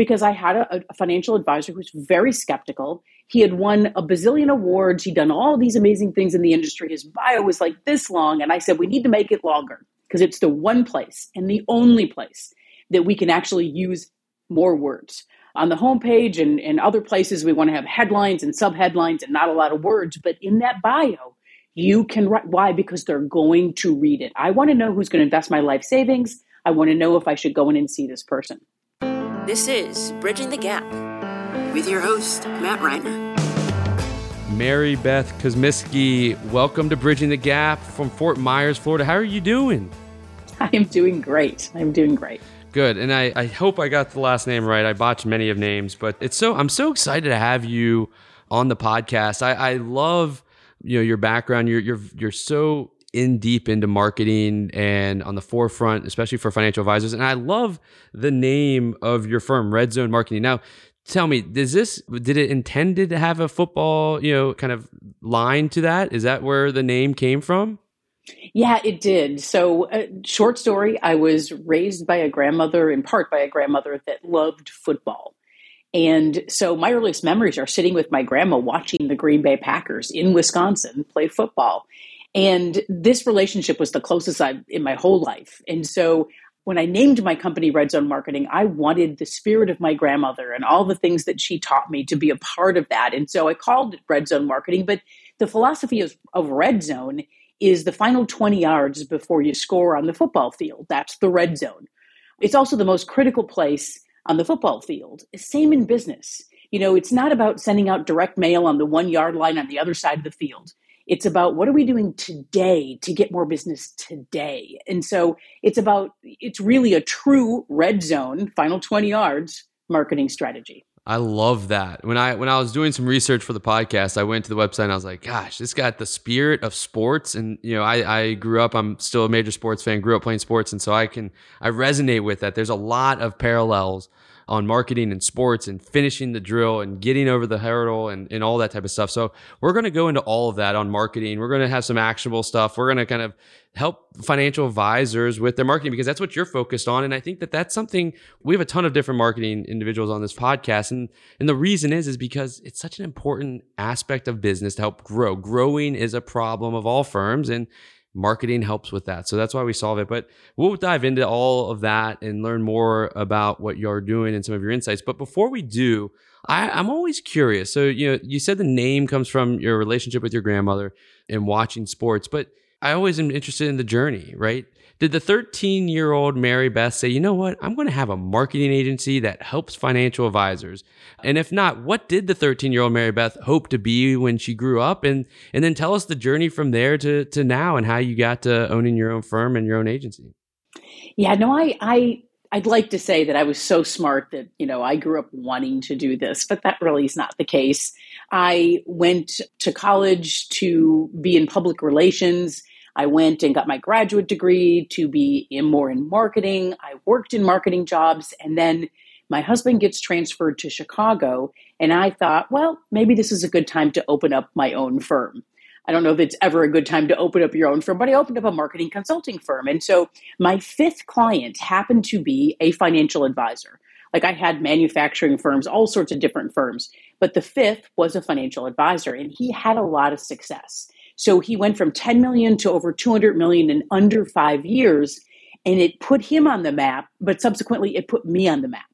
because I had a, a financial advisor who was very skeptical. He had won a bazillion awards. He'd done all these amazing things in the industry. His bio was like this long. And I said, we need to make it longer because it's the one place and the only place that we can actually use more words. On the homepage and, and other places, we want to have headlines and subheadlines and not a lot of words. But in that bio, you can write. Why? Because they're going to read it. I want to know who's going to invest my life savings. I want to know if I should go in and see this person. This is Bridging the Gap with your host, Matt Reiner. Maribeth Kuzmeski, welcome to Bridging the Gap from Fort Myers, Florida. How are you doing? I am doing great. I'm doing great. Good. And I, I hope I got the last name right. I botched many of names, but it's so I'm so excited to have you on the podcast. I, I love you know your background. You're you're you're so in deep into marketing and on the forefront, especially for financial advisors. And I love the name of your firm, Red Zone Marketing. Now, tell me, does this did it intended to have a football, you know, kind of line to that? Is that where the name came from? Yeah, it did. So, uh, short story I was raised by a grandmother, in part by a grandmother that loved football. And so, my earliest memories are sitting with my grandma watching the Green Bay Packers in Wisconsin play football. And this relationship was the closest I've in my whole life. And so when I named my company Red Zone Marketing, I wanted the spirit of my grandmother and all the things that she taught me to be a part of that. And so I called it Red Zone Marketing. But the philosophy of, of Red Zone is the final 20 yards before you score on the football field. That's the red zone. It's also the most critical place on the football field. Same in business. You know, it's not about sending out direct mail on the one yard line on the other side of the field. It's about what are we doing today to get more business today? And so it's about, it's really a true red zone, final 20 yards marketing strategy. I love that. When I when I was doing some research for the podcast, I went to the website and I was like, gosh, this got the spirit of sports. And you know, I, I grew up, I'm still a major sports fan, grew up playing sports, and so I can I resonate with that. There's a lot of parallels on marketing and sports and finishing the drill and getting over the hurdle and, and all that type of stuff. So we're going to go into all of that on marketing. We're going to have some actionable stuff. We're going to kind of help financial advisors with their marketing because that's what you're focused on. And I think that that's something we have a ton of different marketing individuals on this podcast. And, and the reason is, is because it's such an important aspect of business to help grow. Growing is a problem of all firms. And marketing helps with that. So that's why we solve it. But we'll dive into all of that and learn more about what you're doing and some of your insights. But before we do, I, I'm always curious. So, you know, you said the name comes from your relationship with your grandmother and watching sports, but I always am interested in the journey, right? Did the 13 year old Maribeth say, you know what, I'm going to have a marketing agency that helps financial advisors? And if not, what did the 13 year old Maribeth hope to be when she grew up? And, and then tell us the journey from there to, to now and how you got to owning your own firm and your own agency. Yeah, no, I, I, I'd like to say that I was so smart that, you know, I grew up wanting to do this, but that really is not the case. I went to college to be in public relations I went and got my graduate degree to be in more in marketing. I worked in marketing jobs and then my husband gets transferred to Chicago and I thought, well, maybe this is a good time to open up my own firm. I don't know if it's ever a good time to open up your own firm, but I opened up a marketing consulting firm. And so my fifth client happened to be a financial advisor. Like I had manufacturing firms, all sorts of different firms, but the fifth was a financial advisor and he had a lot of success. So he went from 10 million to over 200 million in under five years. And it put him on the map, but subsequently it put me on the map.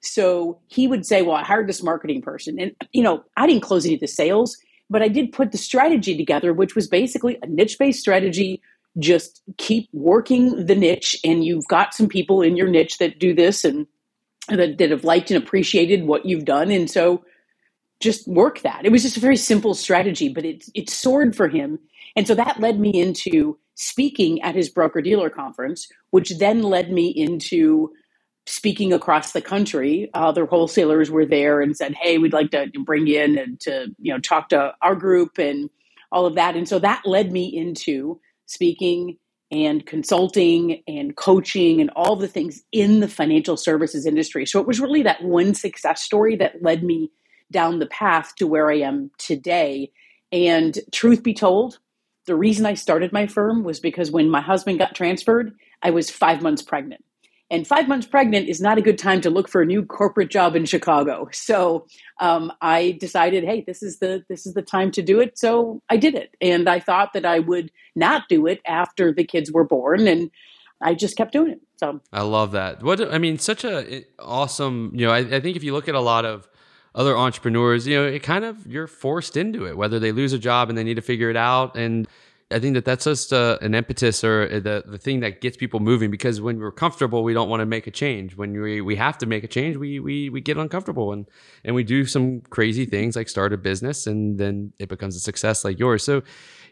So he would say, Well, I hired this marketing person. And, you know, I didn't close any of the sales, but I did put the strategy together, which was basically a niche based strategy. Just keep working the niche, and you've got some people in your niche that do this and that, that have liked and appreciated what you've done. And so just work that. It was just a very simple strategy, but it it soared for him. And so that led me into speaking at his broker dealer conference, which then led me into speaking across the country. Other wholesalers were there and said, "Hey, we'd like to bring you in and to you know talk to our group and all of that." And so that led me into speaking and consulting and coaching and all the things in the financial services industry. So it was really that one success story that led me down the path to where I am today. And truth be told, the reason I started my firm was because when my husband got transferred, I was five months pregnant. and five months pregnant is not a good time to look for a new corporate job in Chicago. So um, I decided, hey, this is the this is the time to do it. So I did it, and I thought that I would not do it after the kids were born, and I just kept doing it. So I love that. What I mean, such a awesome. You know, I, I think if you look at a lot of other entrepreneurs, you know, it kind of you're forced into it, whether they lose a job and they need to figure it out and I think that that's just uh, an impetus or uh, the, the thing that gets people moving because when we're comfortable, we don't want to make a change. When we, we have to make a change, we, we, we get uncomfortable and, and we do some crazy things like start a business and then it becomes a success like yours. So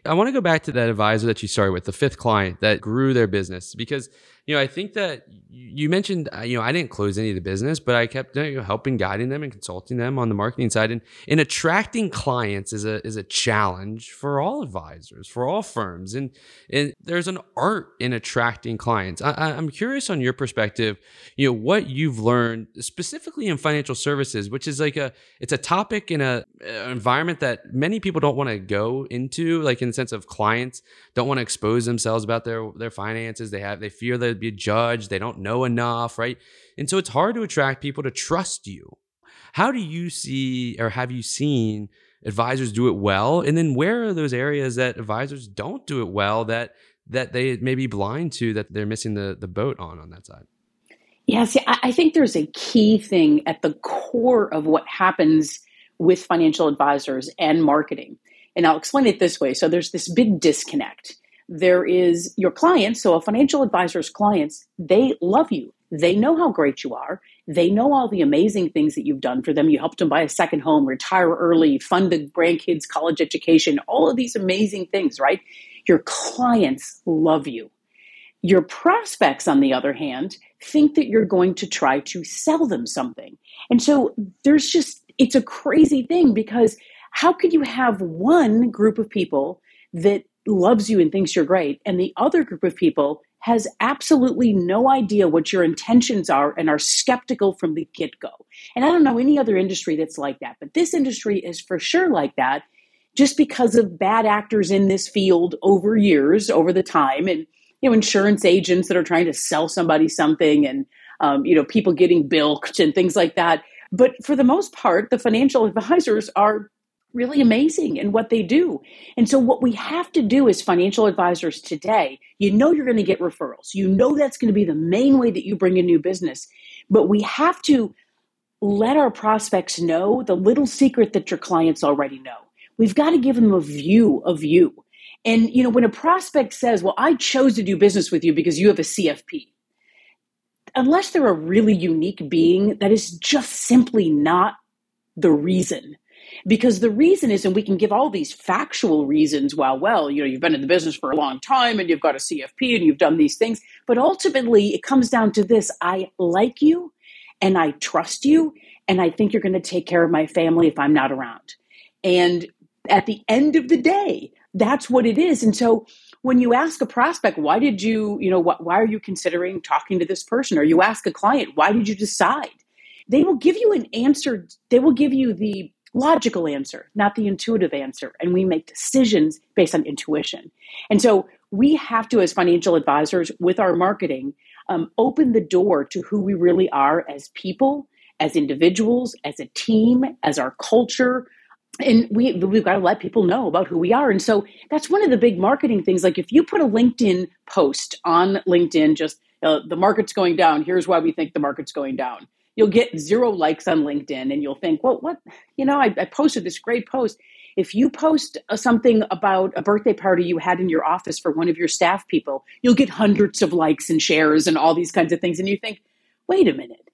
I want to go back to that advisor that you started with, the fifth client that grew their business because you know, I think that you mentioned, uh, you know, I didn't close any of the business, but I kept you know, helping, guiding them, and consulting them on the marketing side. And, and attracting clients is a is a challenge for all advisors, for all firms, and and there's an art in attracting clients. I, I'm curious on your perspective, you know, what you've learned specifically in financial services, which is like a it's a topic in a, a environment that many people don't want to go into, like in the sense of clients don't want to expose themselves about their their finances. They have they fear that be judged. They don't know enough, right? And so it's hard to attract people to trust you. How do you see or have you seen advisors do it well? And then where are those areas that advisors don't do it well that that they may be blind to that they're missing the the boat on on that side? Yeah, see, I think there's a key thing at the core of what happens with financial advisors and marketing. And I'll explain it this way. So there's this big disconnect there is your clients, so a financial advisor's clients, they love you. They know how great you are. They know all the amazing things that you've done for them. You helped them buy a second home, retire early, fund the grandkids' college education, all of these amazing things, right? Your clients love you. Your prospects, on the other hand, think that you're going to try to sell them something. And so there's just, it's a crazy thing because how could you have one group of people that loves you and thinks you're great, and the other group of people has absolutely no idea what your intentions are and are skeptical from the get go. And I don't know any other industry that's like that, but this industry is for sure like that just because of bad actors in this field over years, over the time, and you know, insurance agents that are trying to sell somebody something, and um, you know, people getting bilked and things like that. But for the most part, the financial advisors are really amazing in what they do. And so, what we have to do as financial advisors today, you know, you're going to get referrals. You know, that's going to be the main way that you bring in new business. But we have to let our prospects know the little secret that your clients already know. We've got to give them a view of you. And, you know, when a prospect says, Well, I chose to do business with you because you have a CFP, unless they're a really unique being, that is just simply not the reason because the reason is, and we can give all these factual reasons, well, well, you know, you've been in the business for a long time and you've got a CFP and you've done these things. But ultimately, it comes down to this I like you and I trust you, and I think you're going to take care of my family if I'm not around. And at the end of the day, that's what it is. And so when you ask a prospect, why did you, you know, wh- why are you considering talking to this person? Or you ask a client, why did you decide? They will give you an answer. They will give you the logical answer, not the intuitive answer. And we make decisions based on intuition. And so we have to, as financial advisors, with our marketing, um, open the door to who we really are as people, as individuals, as a team, as our culture. And we, we've got to let people know about who we are. And so that's one of the big marketing things. Like if you put a LinkedIn post on LinkedIn, just uh, the market's going down, here's why we think the market's going down you'll get zero likes on LinkedIn and you'll think, well, what, you know, I, I posted this great post. If you post uh, something about a birthday party you had in your office for one of your staff people, you'll get hundreds of likes and shares and all these kinds of things. And you think, wait a minute.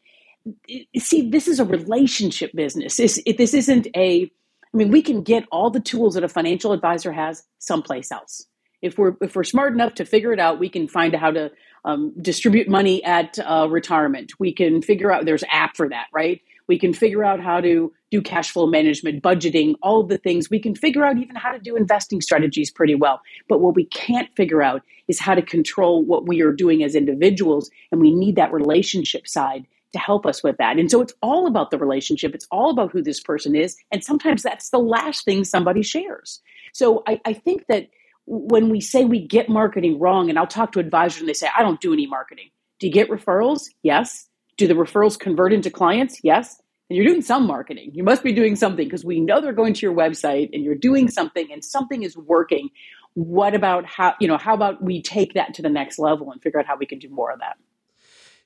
See, this is a relationship business. This, this isn't a, I mean, we can get all the tools that a financial advisor has someplace else. If we're if we're smart enough to figure it out, we can find how to um, distribute money at uh, retirement. We can figure out there's app for that, right? We can figure out how to do cash flow management, budgeting, all the things. We can figure out even how to do investing strategies pretty well. But what we can't figure out is how to control what we are doing as individuals. And we need that relationship side to help us with that. And so it's all about the relationship. It's all about who this person is. And sometimes that's the last thing somebody shares. So I, I think that when we say we get marketing wrong, and I'll talk to advisors and they say, I don't do any marketing. Do you get referrals? Yes. Do the referrals convert into clients? Yes. And you're doing some marketing. You must be doing something because we know they're going to your website and you're doing something and something is working. What about how, you know, how about we take that to the next level and figure out how we can do more of that?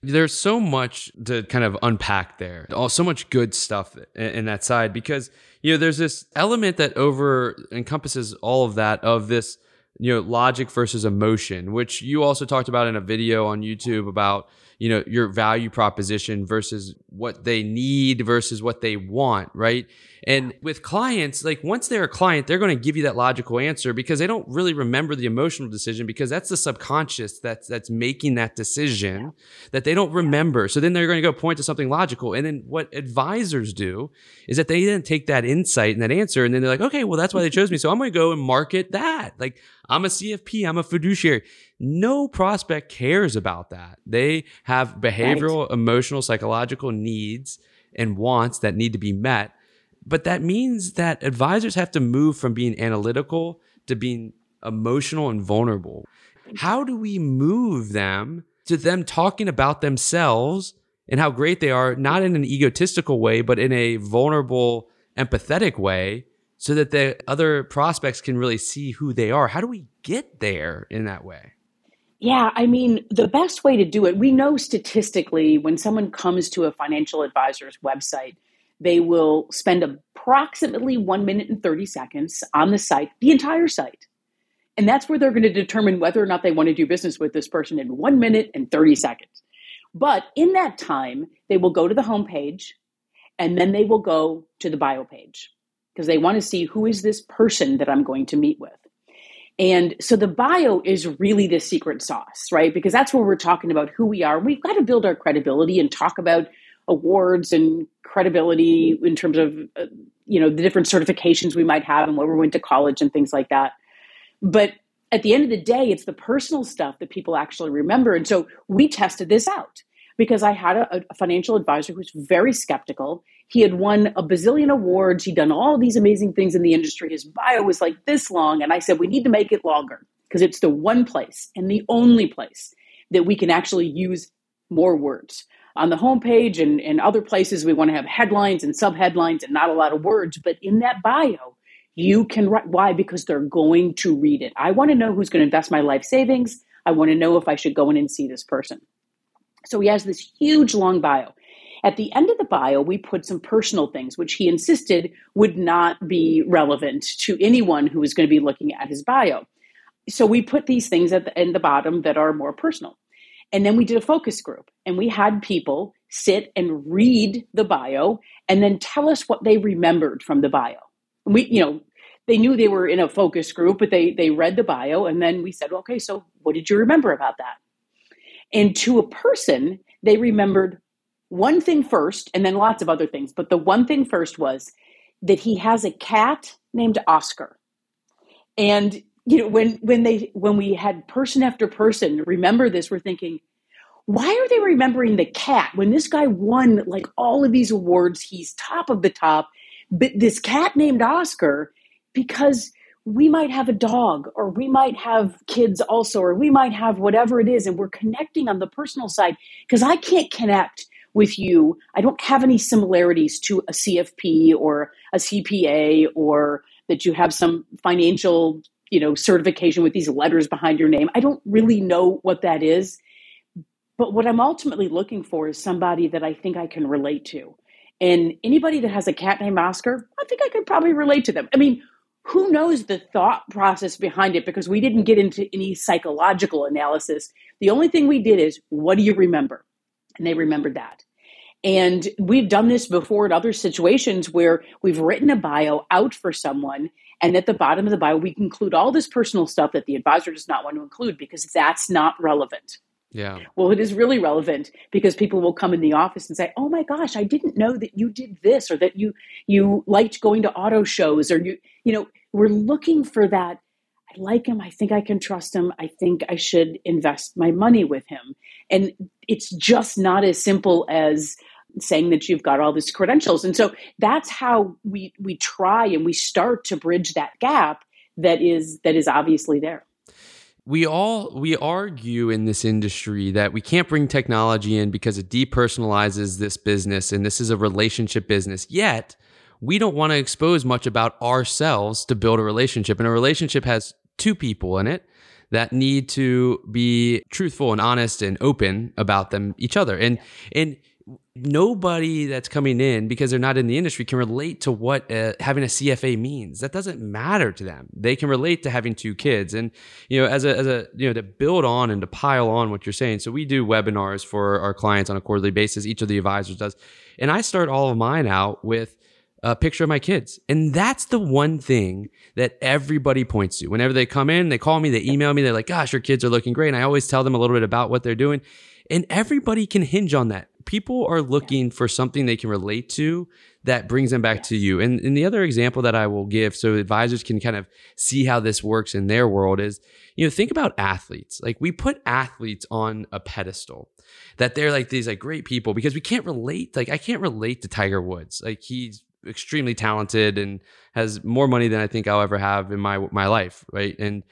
there's so much to kind of unpack there all so much good stuff in, in, that side because you know there's this element that over encompasses all of that of this you know logic versus emotion which you also talked about in a video on youtube about you know your value proposition versus what they need versus what they want right? And with clients like once they're a client they're going to give you that logical answer because they don't really remember the emotional decision because that's the subconscious that's that's making that decision that they don't remember. So then they're going to go point to something logical. And then what advisors do is that they then take that insight and that answer and then they're like okay well that's why they chose me. So i'm going to go and market that. Like i'm a cfp i'm a fiduciary no prospect cares about that. They have behavioral, right. emotional, psychological needs and wants that need to be met. But that means that advisors have to move from being analytical to being emotional and vulnerable. How do we move them to them talking about themselves and how great they are, not in an egotistical way, but in a vulnerable, empathetic way, so that the other prospects can really see who they are? How do we get there in that way? Yeah, I mean, the best way to do it, we know statistically when someone comes to a financial advisor's website, they will spend approximately one minute and 30 seconds on the site, the entire site. And that's where they're going to determine whether or not they want to do business with this person in one minute and 30 seconds. But in that time, they will go to the homepage and then they will go to the bio page because they want to see who is this person that I'm going to meet with. And so the bio is really the secret sauce, right? Because that's where we're talking about who we are. We've got to build our credibility and talk about awards and credibility in terms of uh, you know the different certifications we might have and where we went to college and things like that. But at the end of the day, it's the personal stuff that people actually remember. And so we tested this out because I had a, a financial advisor who was very skeptical. He had won a bazillion awards. He'd done all these amazing things in the industry. His bio was like this long. And I said, we need to make it longer because it's the one place and the only place that we can actually use more words. On the homepage and, and other places, we want to have headlines and subheadlines and not a lot of words. But in that bio, you can write. Why? Because they're going to read it. I want to know who's going to invest my life savings. I want to know if I should go in and see this person. So he has this huge long bio. At the end of the bio, we put some personal things, which he insisted would not be relevant to anyone who was going to be looking at his bio. So we put these things at the, in the bottom that are more personal. And then we did a focus group and we had people sit and read the bio and then tell us what they remembered from the bio. We, you know, they knew they were in a focus group, but they they read the bio and then we said, okay, so what did you remember about that? And to a person, they remembered one thing first and then lots of other things. But the one thing first was that he has a cat named Oscar. And you know, when when they when we had person after person remember this, we're thinking, why are they remembering the cat when this guy won like all of these awards? He's top of the top. But this cat named Oscar, because we might have a dog or we might have kids also or we might have whatever it is and we're connecting on the personal side because i can't connect with you i don't have any similarities to a cfp or a cpa or that you have some financial you know certification with these letters behind your name i don't really know what that is but what i'm ultimately looking for is somebody that i think i can relate to and anybody that has a cat named oscar i think i could probably relate to them i mean who knows the thought process behind it because we didn't get into any psychological analysis. The only thing we did is, what do you remember? And they remembered that. And we've done this before in other situations where we've written a bio out for someone. And at the bottom of the bio, we include all this personal stuff that the advisor does not want to include because that's not relevant. Yeah. Well, it is really relevant because people will come in the office and say, "Oh my gosh, I didn't know that you did this or that you you liked going to auto shows or you you know, we're looking for that I like him, I think I can trust him, I think I should invest my money with him." And it's just not as simple as saying that you've got all these credentials. And so that's how we we try and we start to bridge that gap that is that is obviously there we all we argue in this industry that we can't bring technology in because it depersonalizes this business and this is a relationship business yet we don't want to expose much about ourselves to build a relationship and a relationship has two people in it that need to be truthful and honest and open about them each other and and nobody that's coming in because they're not in the industry can relate to what uh, having a CFA means. That doesn't matter to them. They can relate to having two kids, and you know, as a as a you know, to build on and to pile on what you're saying. So we do webinars for our clients on a quarterly basis. Each of the advisors does, and I start all of mine out with a picture of my kids. And that's the one thing that everybody points to. Whenever they come in, they call me, they email me, they're like, gosh, your kids are looking great. And I always tell them a little bit about what they're doing. And everybody can hinge on that people are looking for something they can relate to that brings them back to you. And, and the other example that I will give so advisors can kind of see how this works in their world is, you know, think about athletes. Like we put athletes on a pedestal that they're like these like great people because we can't relate. Like I can't relate to Tiger Woods. Like he's extremely talented and has more money than I think I'll ever have in my my life, right? And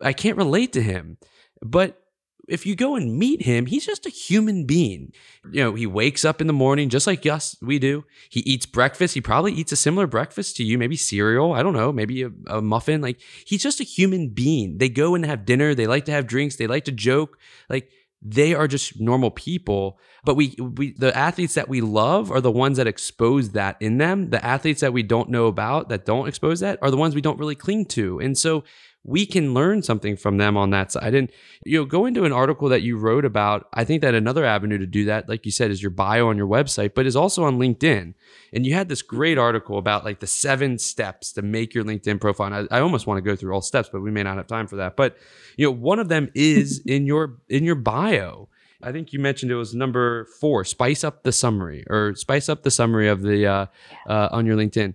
I can't relate to him. But if you go and meet him, he's just a human being. You know, he wakes up in the morning just like us, we do. He eats breakfast. He probably eats a similar breakfast to you, maybe cereal. I don't know, maybe a, a, muffin. Like he's just a human being. They go and have dinner. They like to have drinks. They like to joke. Like they are just normal people. But we, we, the athletes that we love are the ones that expose that in them. The athletes that we don't know about that don't expose that are the ones we don't really cling to. And so we can learn something from them on that side. And you know, go into an article that you wrote about. I think that another avenue to do that, like you said, is your bio on your website, but is also on LinkedIn. And you had this great article about like the seven steps to make your LinkedIn profile. And I, I almost want to go through all steps, but we may not have time for that. But you know, one of them is in your in your bio. I think you mentioned it was number four. Spice up the summary or spice up the summary of the uh, uh, on your LinkedIn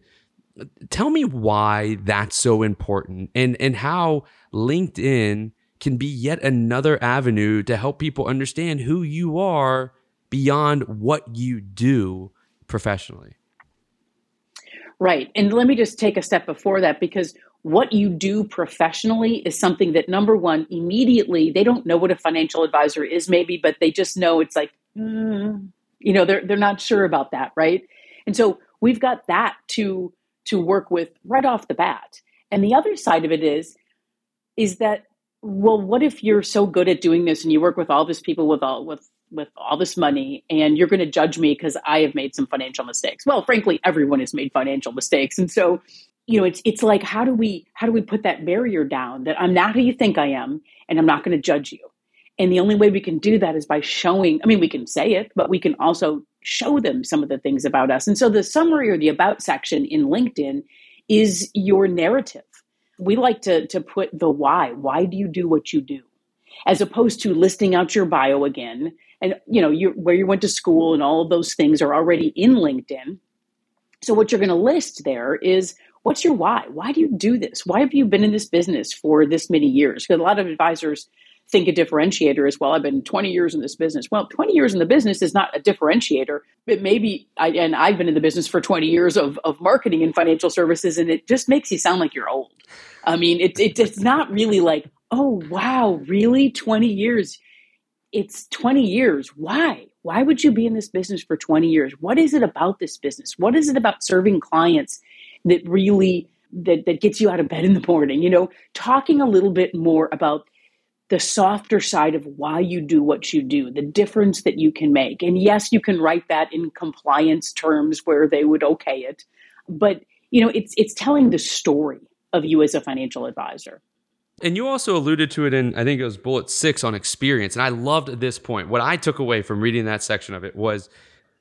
tell me why that's so important and and how LinkedIn can be yet another avenue to help people understand who you are beyond what you do professionally. Right. And let me just take a step before that because what you do professionally is something that number one immediately they don't know what a financial advisor is maybe but they just know it's like mm, you know they're they're not sure about that right and so we've got that to to work with right off the bat. And the other side of it is, is that well, what if you're so good at doing this and you work with all these people with all with with all this money and you're going to judge me because I have made some financial mistakes. Well, frankly, everyone has made financial mistakes. And so, you know, it's it's like how do we how do we put that barrier down that I'm not who you think I am and I'm not going to judge you. And the only way we can do that is by showing, I mean, we can say it, but we can also show them some of the things about us. And so the summary or the about section in LinkedIn is your narrative. We like to, to put the why. Why do you do what you do? As opposed to listing out your bio again. And you know, you where you went to school and all of those things are already in LinkedIn. So what you're going to list there is what's your why? Why do you do this? Why have you been in this business for this many years? Because a lot of advisors think a differentiator is well. I've been 20 years in this business. Well 20 years in the business is not a differentiator but maybe I, and i've been in the business for 20 years of, of marketing and financial services and it just makes you sound like you're old. I mean it, it, it's not really like oh wow really? 20 years? It's 20 years. Why? Why would you be in this business for 20 years? What is it about this business? What is it about serving clients that really that, that gets you out of bed in the morning? You know talking a little bit more about the softer side of why you do what you do, the difference that you can make. And yes, you can write that in compliance terms where they would okay it, but you know, it's it's telling the story of you as a financial advisor. And you also alluded to it in, I think it was bullet six on experience. And I loved this point. What I took away from reading that section of it was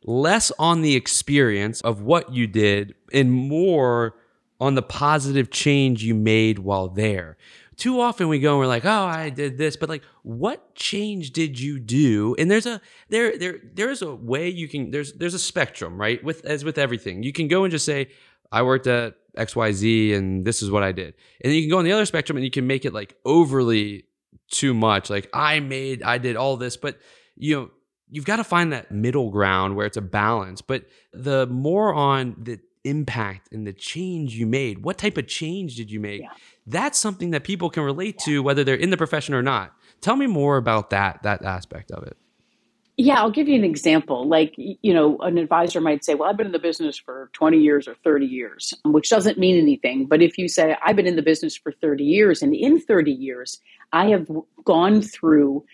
less on the experience of what you did and more on the positive change you made while there too often we go and we're like, oh, I did this, but like, what change did you do? And there's a there there there's a way you can there's there's a spectrum, right? With as with everything, you can go and just say, I worked at X Y Z, and this is what I did, and then you can go on the other spectrum and you can make it like overly too much, like I made I did all this, but you know you've got to find that middle ground where it's a balance. But the more on the impact and the change you made. What type of change did you make? Yeah. That's something that people can relate to whether they're in the profession or not. Tell me more about that that aspect of it. Yeah, I'll give you an example. Like, you know, an advisor might say, Well, I've been in the business for 20 years or 30 years, which doesn't mean anything. But if you say, I've been in the business for 30 years, and in 30 years, I have gone through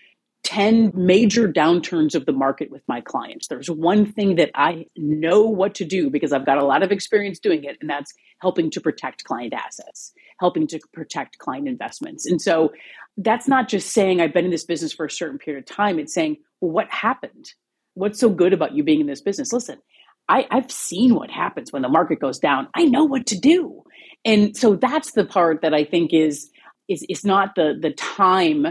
10 major downturns of the market with my clients. There's one thing that I know what to do because I've got a lot of experience doing it, and that's helping to protect client assets, helping to protect client investments. And so that's not just saying I've been in this business for a certain period of time, it's saying, well, what happened? What's so good about you being in this business? Listen, I, I've seen what happens when the market goes down. I know what to do. And so that's the part that I think is is is not the the time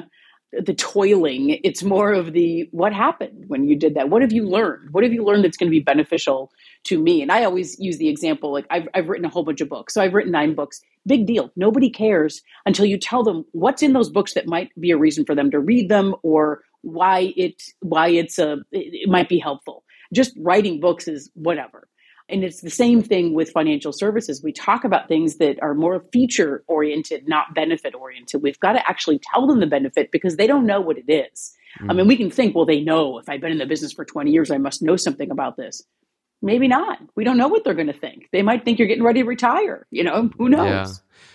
the toiling. It's more of the what happened when you did that? What have you learned? What have you learned that's going to be beneficial to me? And i always use the example like I've, I've written a whole bunch of books. So i've written nine books. Big deal. Nobody cares until you tell them what's in those books that might be a reason for them to read them or why it why it's uh, a it might be helpful. Just writing books is whatever and it's the same thing with financial services. We talk about things that are more feature oriented, not benefit oriented. We've got to actually tell them the benefit because they don't know what it is. Mm. I mean, we can think, well, they know if I've been in the business for 20 years, I must know something about this. Maybe not. We don't know what they're going to think. They might think you're getting ready to retire. You know, who knows? Yeah.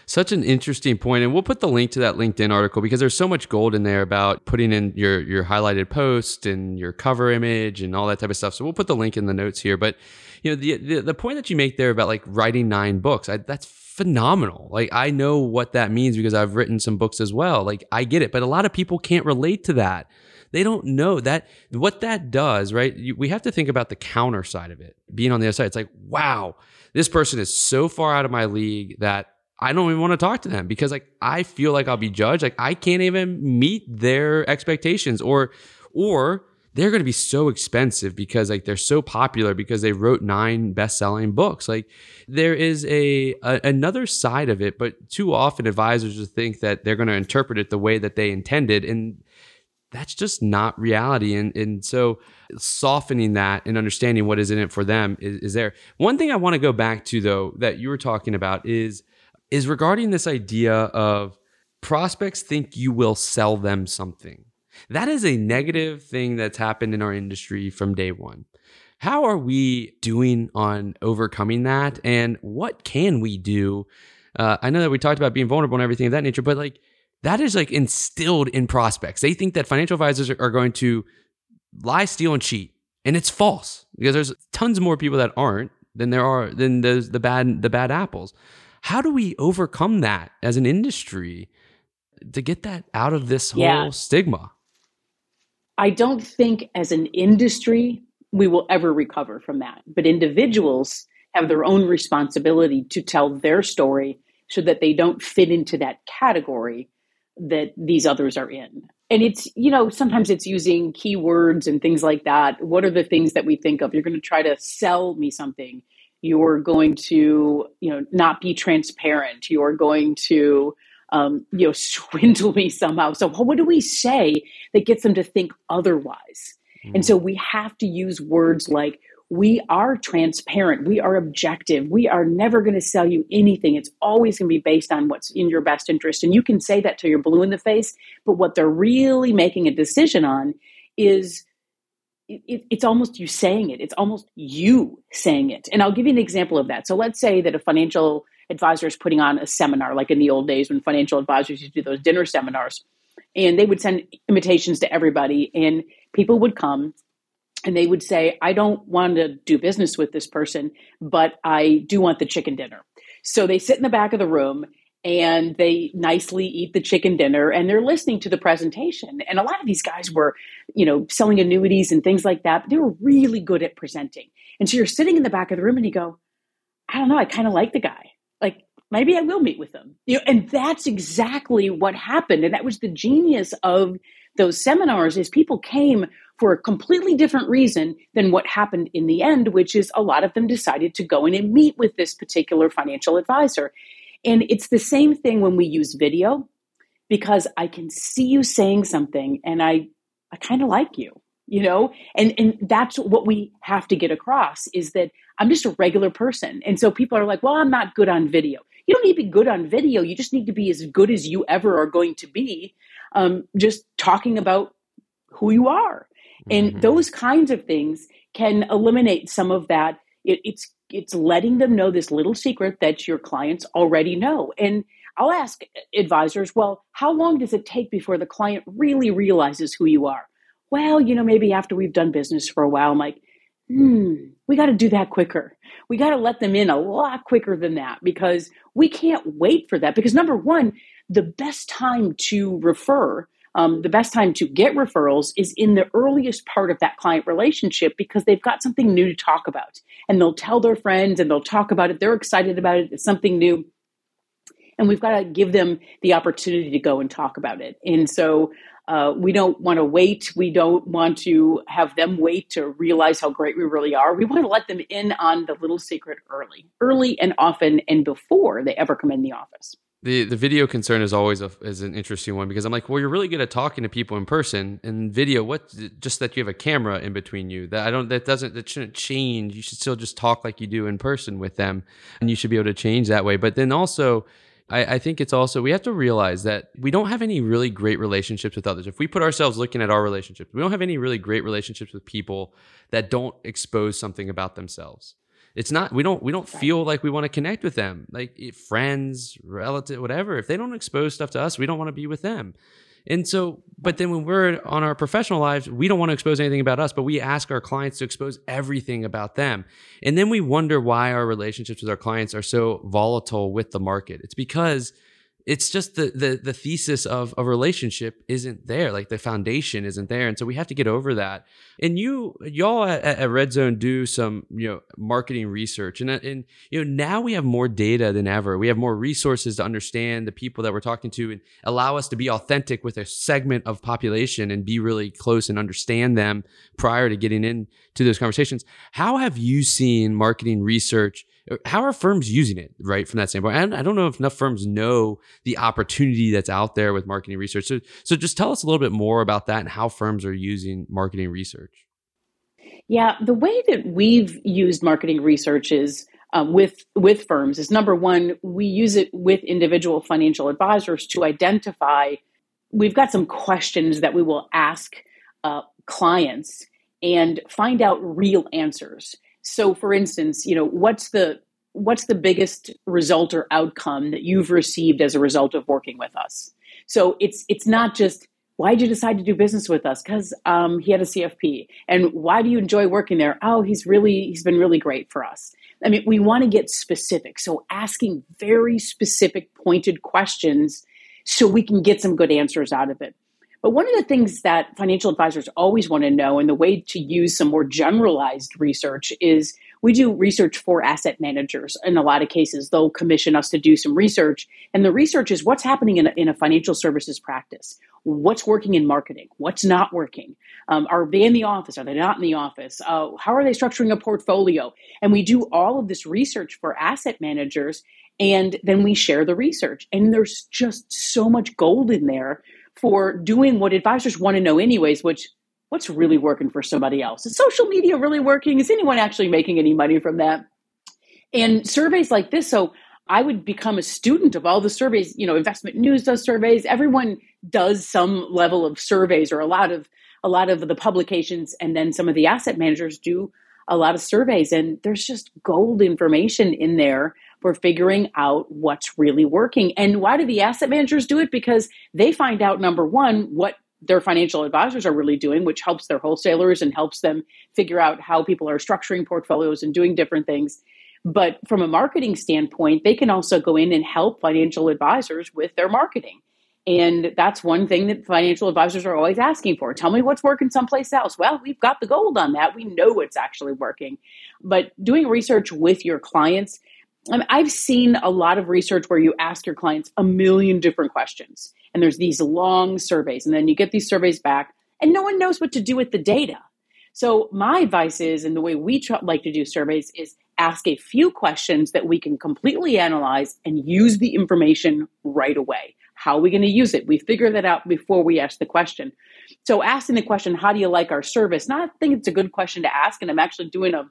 Such an interesting point, and we'll put the link to that LinkedIn article because there's so much gold in there about putting in your your highlighted post and your cover image and all that type of stuff. So we'll put the link in the notes here. But you know, the the, the point that you make there about like writing nine books, I, that's phenomenal. Like I know what that means because I've written some books as well. Like I get it, but a lot of people can't relate to that. They don't know that what that does, right? You, we have to think about the counter side of it. Being on the other side, it's like, wow, this person is so far out of my league that I don't even want to talk to them because like I feel like I'll be judged. Like I can't even meet their expectations or or they're going to be so expensive because like they're so popular because they wrote nine best-selling books like there is a, a, another side of it but too often advisors think that they're going to interpret it the way that they intended and that's just not reality and and so softening that and understanding what is in it for them is, is there one thing i want to go back to though that you were talking about is is regarding this idea of prospects think you will sell them something that is a negative thing that's happened in our industry from day one. How are we doing on overcoming that? And what can we do? Uh, I know that we talked about being vulnerable and everything of that nature, but like that is like instilled in prospects. They think that financial advisors are going to lie, steal, and cheat. And it's false because there's tons more people that aren't than there are than those the bad the bad apples. How do we overcome that as an industry to get that out of this whole yeah. stigma? I don't think as an industry we will ever recover from that. But individuals have their own responsibility to tell their story so that they don't fit into that category that these others are in. And it's, you know, sometimes it's using keywords and things like that. What are the things that we think of? You're going to try to sell me something. You're going to, you know, not be transparent. You're going to um, you know, swindle me somehow. So what do we say that gets them to think otherwise? Mm. And so we have to use words like, we are transparent. We are objective. We are never going to sell you anything. It's always going to be based on what's in your best interest. And you can say that till you're blue in the face, but what they're really making a decision on is it, it's almost you saying it. It's almost you saying it. And I'll give you an example of that. So let's say that a financial advisor is putting on a seminar, like in the old days when financial advisors used to do those dinner seminars. And they would send invitations to everybody, and people would come and they would say, I don't want to do business with this person, but I do want the chicken dinner. So they sit in the back of the room and they nicely eat the chicken dinner and they're listening to the presentation. And a lot of these guys were, you know, selling annuities and things like that, but they were really good at presenting. And so you're sitting in the back of the room and you go, I don't know, I kind of like the guy like maybe I will meet with them. You know, and that's exactly what happened. And that was the genius of those seminars is people came for a completely different reason than what happened in the end, which is a lot of them decided to go in and meet with this particular financial advisor. And it's the same thing when we use video because I can see you saying something and I I kind of like you, you know? And and that's what we have to get across is that I'm just a regular person. And so people are like, well, I'm not good on video. You don't need to be good on video. You just need to be as good as you ever are going to be, um, just talking about who you are. And mm-hmm. those kinds of things can eliminate some of that. It, it's it's letting them know this little secret that your clients already know. And I'll ask advisors, well, how long does it take before the client really realizes who you are? Well, you know, maybe after we've done business for a while, I'm like, hmm, we got to do that quicker. We got to let them in a lot quicker than that because we can't wait for that. Because number one, the best time to refer, um, the best time to get referrals is in the earliest part of that client relationship because they've got something new to talk about. And they'll tell their friends and they'll talk about it. They're excited about it. It's something new and we've got to give them the opportunity to go and talk about it. And so uh, we don't want to wait. We don't want to have them wait to realize how great we really are. We want to let them in on the little secret early, early and often, and before they ever come in the office. The the video concern is always a, is an interesting one because I'm like, well, you're really good at talking to people in person and video. What just that you have a camera in between you that I don't that doesn't that shouldn't change. You should still just talk like you do in person with them, and you should be able to change that way. But then also I, I, think it's also we have to realize that we don't have any really great relationships with others. If we put ourselves looking at our relationships, we don't have any really great relationships with people that don't expose something about themselves. It's not we don't we don't feel like we want to connect with them, like eh, friends, relative, whatever. If they don't expose stuff to us, we don't want to be with them. And so, but then when we're on our professional lives, we don't want to expose anything about us, but we ask our clients to expose everything about them. And then we wonder why our relationships with our clients are so volatile with the market. It's because it's just the the the thesis of a relationship isn't there like the foundation isn't there and so we have to get over that. And you y'all at, at red zone do some you know marketing research and and you know now we have more data than ever. We have more resources to understand the people that we're talking to and allow us to be authentic with a segment of population and be really close and understand them prior to getting into those conversations. How have you seen marketing research how are firms using it right from that standpoint? And i don't know if enough firms know the opportunity that's out there with marketing research. So so just tell us a little bit more about that and how firms are using marketing research. Yeah the way that we've used marketing research is um, with with firms is number one we use it with individual financial advisors to identify we've got some questions that we will ask uh, clients and find out real answers so for instance you know what's the what's the biggest result or outcome that you've received as a result of working with us? So it's it's not just why did you decide to do business with us? Because um, he had a cfp and why do you enjoy working there? Oh he's really he's been really great for us. I mean we want to get specific so asking very specific pointed questions so we can get some good answers out of it but one of the things that financial advisors always want to know, and the way to use some more generalized research, is we do research for asset managers. In a lot of cases, they'll commission us to do some research. And the research is what's happening in a, in a financial services practice. What's working in marketing? What's not working? Um, are they in the office? Are they not in the office? Uh, how are they structuring a portfolio? And we do all of this research for asset managers, and then we share the research. And there's just so much gold in there for doing what advisors want to know anyways, which what's really working for somebody else? Is social media really working? Is anyone actually making any money from that? And surveys like this, so I would become a student of all the surveys. You know, Investment News does surveys. Everyone does some level of surveys, or a lot of a lot of the publications, and then some of the asset managers do a lot of surveys. And there's just gold information in there for figuring out what's really working. And why do the asset managers do it? Because they find out number one, what their financial advisors are really doing, which helps their wholesalers and helps them figure out how people are structuring portfolios and doing different things. But from a marketing standpoint, they can also go in and help financial advisors with their marketing. And that's one thing that financial advisors are always asking for. Tell me what's working someplace else. Well, we've got the gold on that. We know it's actually working. But doing research with your clients I've seen a lot of research where you ask your clients a million different questions, and there's these long surveys, and then you get these surveys back, and no one knows what to do with the data. So, my advice is, and the way we tr- like to do surveys is ask a few questions that we can completely analyze and use the information right away. How are we going to use it? We figure that out before we ask the question. So, asking the question, How do you like our service? Not, I think it's a good question to ask, and I'm actually doing a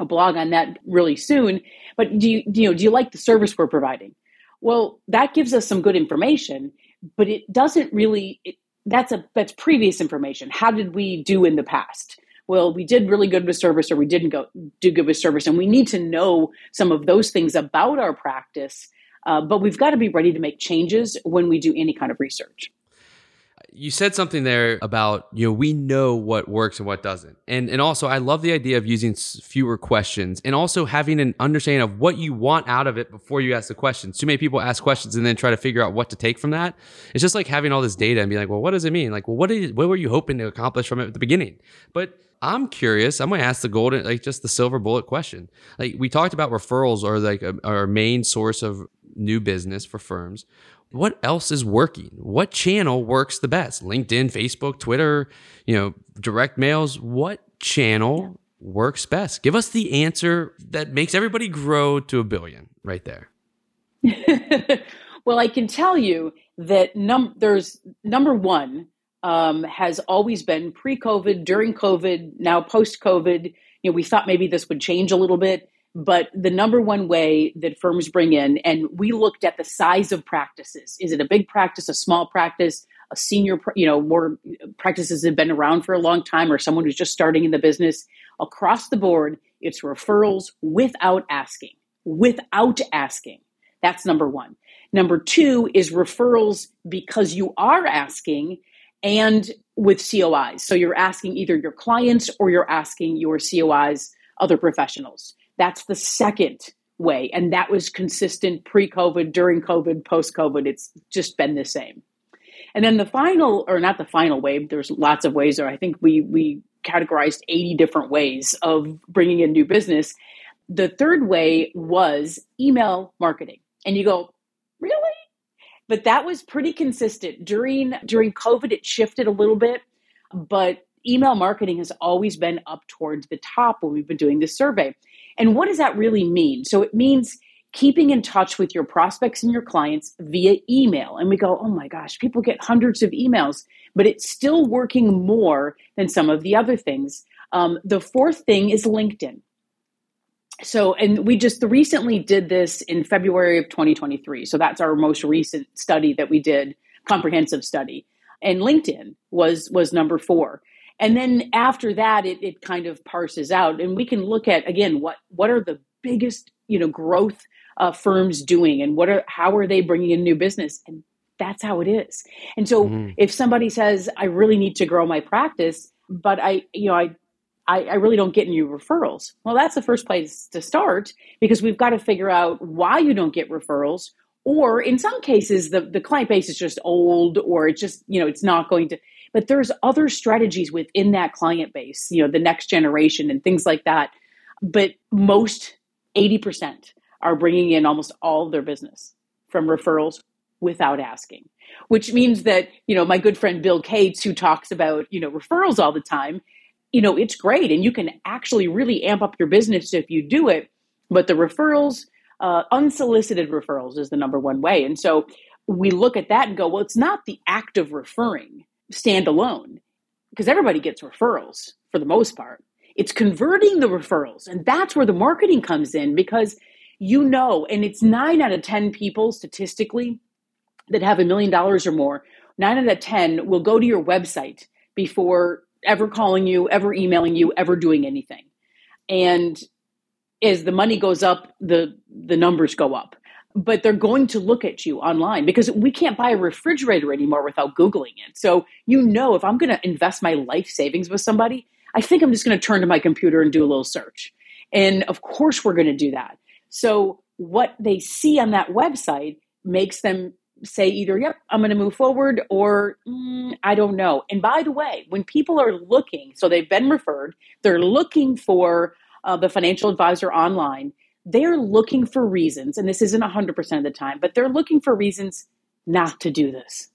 a blog on that really soon. But do you, you know, do you like the service we're providing? Well, that gives us some good information, but it doesn't really, it, that's a, that's previous information. How did we do in the past? Well, we did really good with service or we didn't go do good with service. And we need to know some of those things about our practice. Uh, but we've got to be ready to make changes when we do any kind of research you said something there about you know we know what works and what doesn't. And and also i love the idea of using fewer questions and also having an understanding of what you want out of it before you ask the questions. Too many people ask questions and then try to figure out what to take from that. It's just like having all this data and be like well what does it mean? Like well what did what were you hoping to accomplish from it at the beginning? But I'm curious. I'm going to ask the golden, like just the silver bullet question. Like we talked about referrals are like a, our main source of new business for firms what else is working? What channel works the best? LinkedIn, Facebook, Twitter, you know, direct mails. What channel works best? Give us the answer that makes everybody grow to a billion right there. well, I can tell you that num- there's number one um, has always been pre-COVID, during COVID, now post-COVID. You know, we thought maybe this would change a little bit but the number one way that firms bring in, and we looked at the size of practices. Is it a big practice, a small practice, a senior, you know, more practices have been around for a long time, or someone who's just starting in the business? Across the board, it's referrals without asking. Without asking. That's number one. Number two is referrals because you are asking and with COIs. So you're asking either your clients or you're asking your COIs, other professionals. That's the second way. And that was consistent pre COVID, during COVID, post COVID. It's just been the same. And then the final, or not the final way, there's lots of ways, or I think we, we categorized 80 different ways of bringing in new business. The third way was email marketing. And you go, really? But that was pretty consistent. During during COVID, it shifted a little bit, but email marketing has always been up towards the top when we've been doing this survey. And what does that really mean? So it means keeping in touch with your prospects and your clients via email. And we go, oh my gosh, people get hundreds of emails, but it's still working more than some of the other things. Um, the fourth thing is LinkedIn. So, and we just recently did this in February of 2023. So that's our most recent study that we did, comprehensive study. And LinkedIn was was number four and then after that it, it kind of parses out. And we can look at again what what are the biggest you know growth uh, firms doing and what are how are they bringing in new business? And that's how it is. And so mm-hmm. if somebody says i really need to grow my practice but i you know I, I i really don't get any referrals well that's the first place to start because we've got to figure out why you don't get referrals or in some cases the, the client base is just old or it's just you know it's not going to but there's other strategies within that client base, you know, the next generation and things like that. But most 80% are bringing in almost all their business from referrals without asking, which means that, you know, my good friend Bill Cates, who talks about, you know, referrals all the time, you know, it's great. And you can actually really amp up your business if you do it. But the referrals, uh, unsolicited referrals is the number one way. And so we look at that and go, well, it's not the act of referring stand alone because everybody gets referrals for the most part. It's converting the referrals. And that's where the marketing comes in because you know, and it's nine out of 10 people statistically that have a million dollars or more, nine out of 10 will go to your website before ever calling you, ever emailing you, ever doing anything. And as the money goes up, the the numbers go up but they're going to look at you online because we can't buy a refrigerator anymore without Googling it. So, you know, if I'm going to invest my life savings with somebody, I think I'm just going to turn to my computer and do a little search. And of course, we're going to do that. So, what they see on that website makes them say either, yep, I'm going to move forward, or mm, I don't know. And by the way, when people are looking, so they've been referred, they're looking for uh, the financial advisor online they're looking for reasons, and this isn't 100% of the time, but they're looking for reasons not to do this.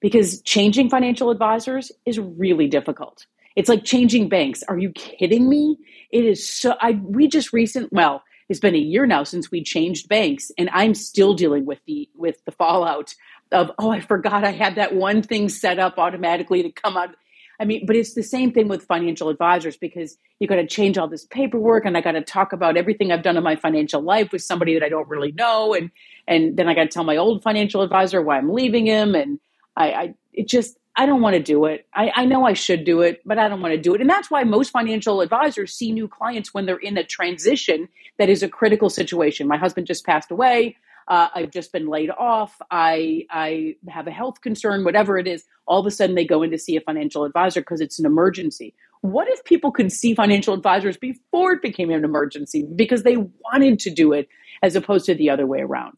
Because changing financial advisors is really difficult. It's like changing banks. Are you kidding me? It is so I we just recent well, it's been a year now since we changed banks and I'm still dealing with the with the fallout of oh, I forgot I had that one thing set up automatically to come out I mean, but it's the same thing with financial advisors because you got to change all this paperwork and I got to talk about everything I've done in my financial life with somebody that I don't really know. And, and then I got to tell my old financial advisor why I'm leaving him. And I, I it just, I don't want to do it. I, I know I should do it, but I don't want to do it. And that's why most financial advisors see new clients when they're in a transition that is a critical situation. My husband just passed away. Uh, I've just been laid off. I I have a health concern, whatever it is. All of a sudden, they go in to see a financial advisor because it's an emergency. What if people could see financial advisors before it became an emergency because they wanted to do it as opposed to the other way around?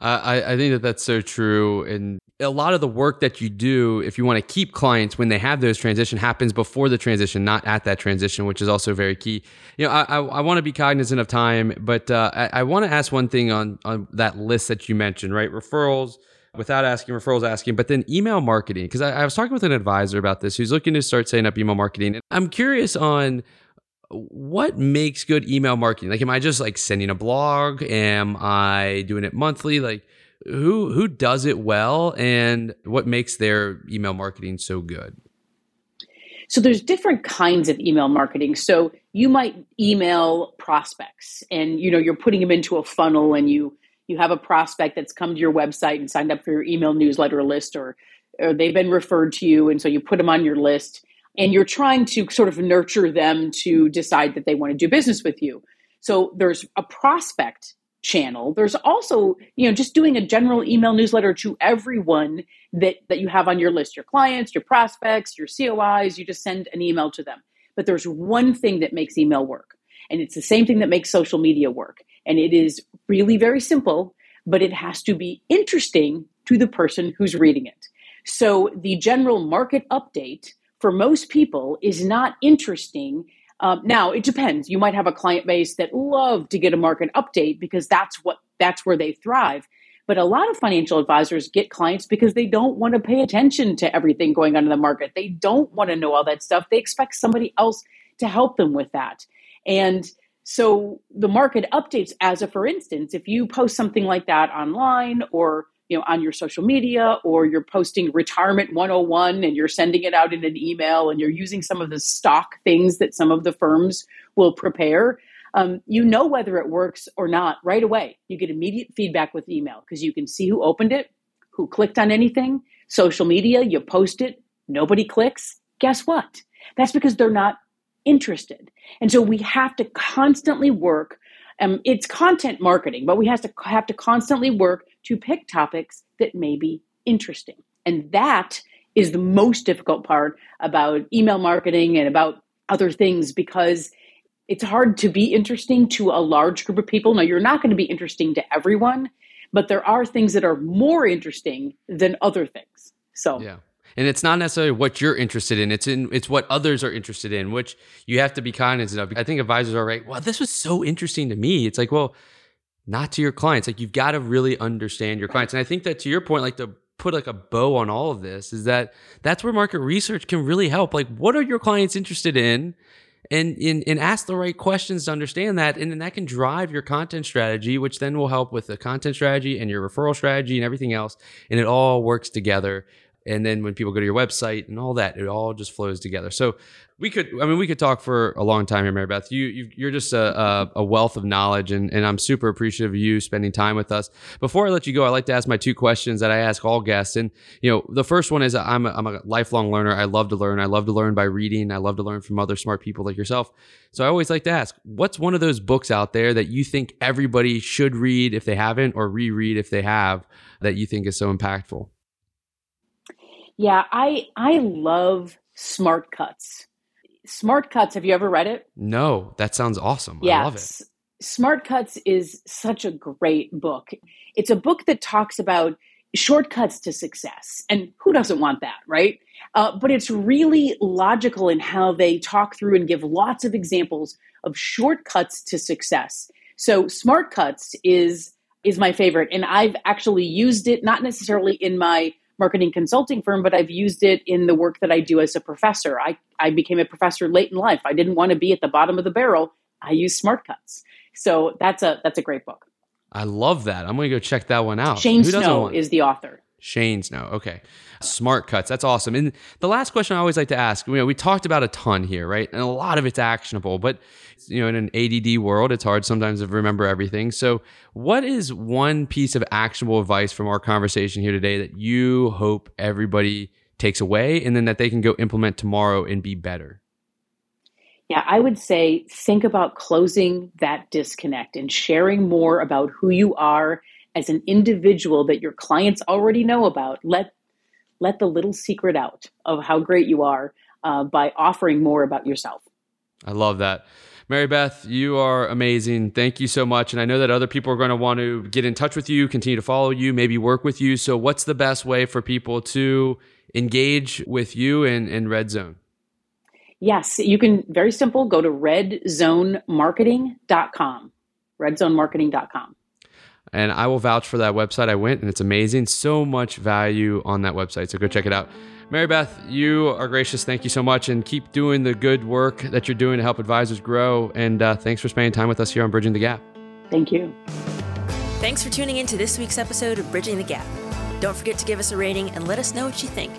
I, I think that that's so true. And a lot of the work that you do, if you want to keep clients when they have those transition, happens before the transition, not at that transition, which is also very key. You know, I, I, I want to be cognizant of time, but uh, I, I want to ask one thing on, on that list that you mentioned, right? Referrals, without asking, referrals asking, but then email marketing. Because I, I was talking with an advisor about this who's looking to start setting up email marketing. And I'm curious on what makes good email marketing? Like, am I just like sending a blog? Am I doing it monthly? Like, who who does it well, and what makes their email marketing so good? So there's different kinds of email marketing. So you might email prospects, and you know you're putting them into a funnel, and you you have a prospect that's come to your website and signed up for your email newsletter list, or or they've been referred to you, and so you put them on your list and you're trying to sort of nurture them to decide that they want to do business with you. So there's a prospect channel. There's also, you know, just doing a general email newsletter to everyone that that you have on your list, your clients, your prospects, your COIs, you just send an email to them. But there's one thing that makes email work. And it's the same thing that makes social media work. And it is really very simple, but it has to be interesting to the person who's reading it. So the general market update for most people is not interesting. Um, now it depends. You might have a client base that love to get a market update because that's what that's where they thrive. But a lot of financial advisors get clients because they don't want to pay attention to everything going on in the market. They don't want to know all that stuff. They expect somebody else to help them with that. And so the market updates, as a for instance, if you post something like that online or you know on your social media or you're posting retirement 101 and you're sending it out in an email and you're using some of the stock things that some of the firms will prepare um, you know whether it works or not right away. You get immediate feedback with email because you can see who opened it who clicked on anything social media you post it nobody clicks. Guess what? That's because they're not interested. And so we have to constantly work um, it's content marketing, but we have to have to constantly work to pick topics that may be interesting. And that is the most difficult part about email marketing and about other things because it's hard to be interesting to a large group of people. Now, you're not going to be interesting to everyone, but there are things that are more interesting than other things. So, yeah and it's not necessarily what you're interested in it's in it's what others are interested in which you have to be cognizant of i think advisors are right well this was so interesting to me it's like well not to your clients. Like you've got to really understand your clients. And i think that to your point like to put like a bow on all of this is that that's where market research can really help. Like what are your clients interested in? And, and, and ask the right questions to understand that. And then that can drive your content strategy which then will help with the content strategy and your referral strategy and everything else. And it all works together and then when people go to your website and all that it all just flows together. So we could i mean we could talk for a long time here Maribeth. You, you are just a, a, wealth of knowledge and, and i'm super appreciative of you spending time with us. Before i let you go i like to ask my two questions that i ask all guests. And you know the first one is i'm a, I'm a lifelong learner. I love to learn. I love to learn by reading. I love to learn from other smart people like yourself. So i always like to ask what's one of those books out there that you think everybody should read if they haven't or reread if they have that you think is so impactful yeah, I I love Smart Cuts. Smart Cuts, have you ever read it? No, that sounds awesome. Yes. I love it. Smart Cuts is such a great book. It's a book that talks about shortcuts to success. And who doesn't want that, right? Uh, but it's really logical in how they talk through and give lots of examples of shortcuts to success. So Smart Cuts is is my favorite, and I've actually used it not necessarily in my marketing consulting firm, but I've used it in the work that I do as a professor. I, I became a professor late in life. I didn't want to be at the bottom of the barrel. I use Smart Cuts. So that's a that's a great book. I love that. I'm going to go check that one out. Shane Snow is the author. Shane Snow. Okay. Smart cuts. That's awesome. And the last question I always like to ask, you know, we talked about a ton here, right? And a lot of it's actionable, but you know, in an ADD world, it's hard sometimes to remember everything. So, what is one piece of actionable advice from our conversation here today that you hope everybody takes away and then that they can go implement tomorrow and be better? Yeah, I would say think about closing that disconnect and sharing more about who you are as an individual that your clients already know about. Let let the little secret out of how great you are uh, by offering more about yourself. I love that. Maribeth, you are amazing. Thank you so much. And I know that other people are going to want to get in touch with you, continue to follow you, maybe work with you. So, what's the best way for people to engage with you in, in Red Zone? Yes, you can, very simple, go to redzonemarketing.com. Redzonemarketing.com. And I will vouch for that website. I went and it's amazing. So much value on that website. So go check it out. Maribeth, you are gracious. Thank you so much. And keep doing the good work that you're doing to help advisors grow. And uh, thanks for spending time with us here on Bridging the Gap. Thank you. Thanks for tuning in to this week's episode of Bridging the Gap. Don't forget to give us a rating and let us know what you think.